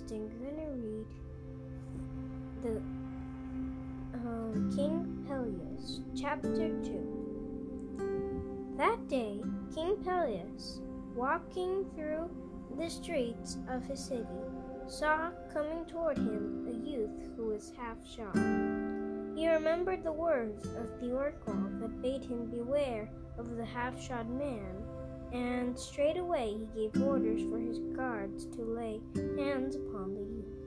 interesting. We're gonna read the um, King Pelias, chapter two. That day, King Pelias, walking through the streets of his city, saw coming toward him a youth who was half shod. He remembered the words of the oracle that bade him beware of the half shod man, and straightway he gave orders for his guards to lay hands upon the youth.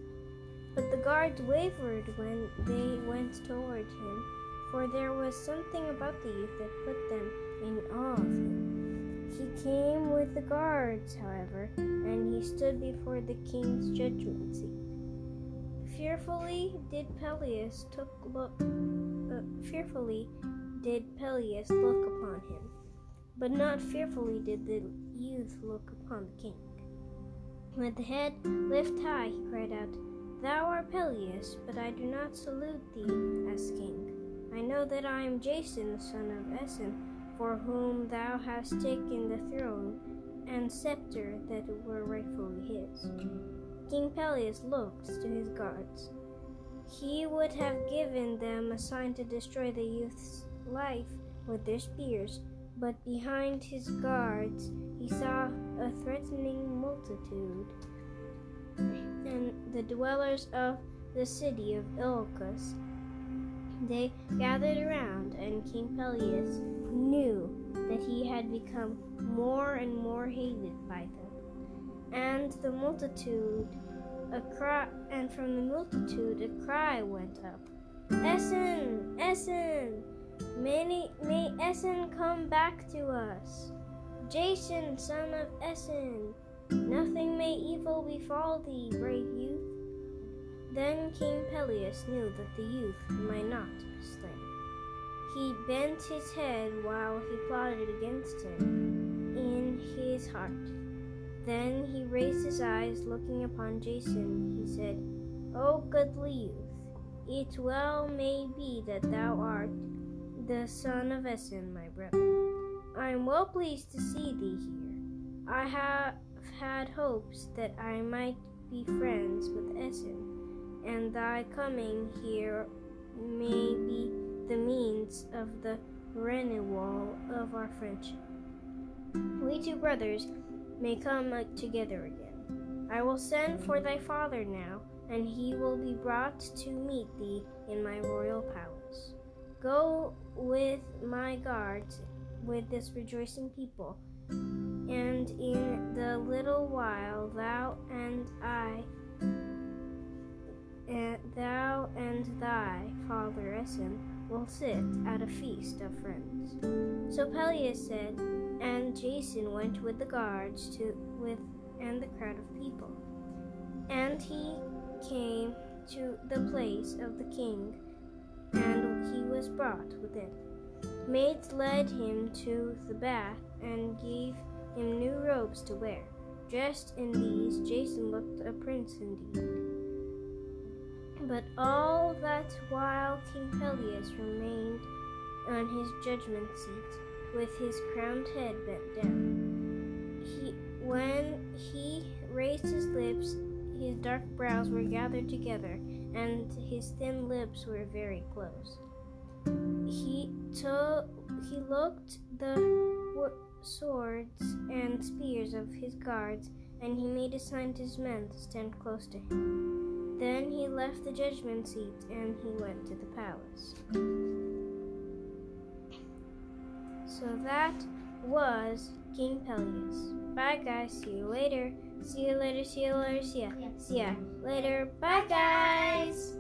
But the guards wavered when they went toward him, for there was something about the youth that put them in awe of him. He came with the guards, however, and he stood before the king's judgment seat. Fearfully did Pelias took look. Uh, fearfully did Pelias look upon him, but not fearfully did the youth look upon the king. With the head lift high, he cried out, Thou art Pelias, but I do not salute thee as king. I know that I am Jason, the son of Aeson, for whom thou hast taken the throne and scepter that were rightfully his. King Pelias looked to his guards. He would have given them a sign to destroy the youth's life with their spears, but behind his guards he saw a threatening multitude, and the dwellers of the city of Iolcus. They gathered around, and King Pelias knew that he had become more and more hated by them. And the multitude, a cry, and from the multitude a cry went up: Essen, Essen, may, may Essen come back to us. Jason, son of Essen, nothing may evil befall thee, brave youth. Then King Pelias knew that the youth might not be slain. He bent his head while he plotted against him in his heart. Then he raised his eyes, looking upon Jason. He said, O goodly youth, it well may be that thou art the son of Aeson, my brother. I am well pleased to see thee here. I have had hopes that I might be friends with Aeson, and thy coming here may be the means of the renewal of our friendship. We two brothers may come together again. I will send for thy father now, and he will be brought to meet thee in my royal palace. With my guards with this rejoicing people, and in the little while thou and I and thou and thy father Aeson will sit at a feast of friends. So Pelias said, and Jason went with the guards to with and the crowd of people. And he came to the place of the king, he was brought within. Maids led him to the bath and gave him new robes to wear. Dressed in these, Jason looked a prince indeed. But all that while King Pelias remained on his judgment seat, with his crowned head bent down. He, when he raised his lips, his dark brows were gathered together, and his thin lips were very close. He took, he looked the swords and spears of his guards, and he made a sign to his men to stand close to him. Then he left the judgment seat and he went to the palace. So that was King Pelias. Bye guys, see you later. See you later, see you later, see ya. See ya later. Bye guys.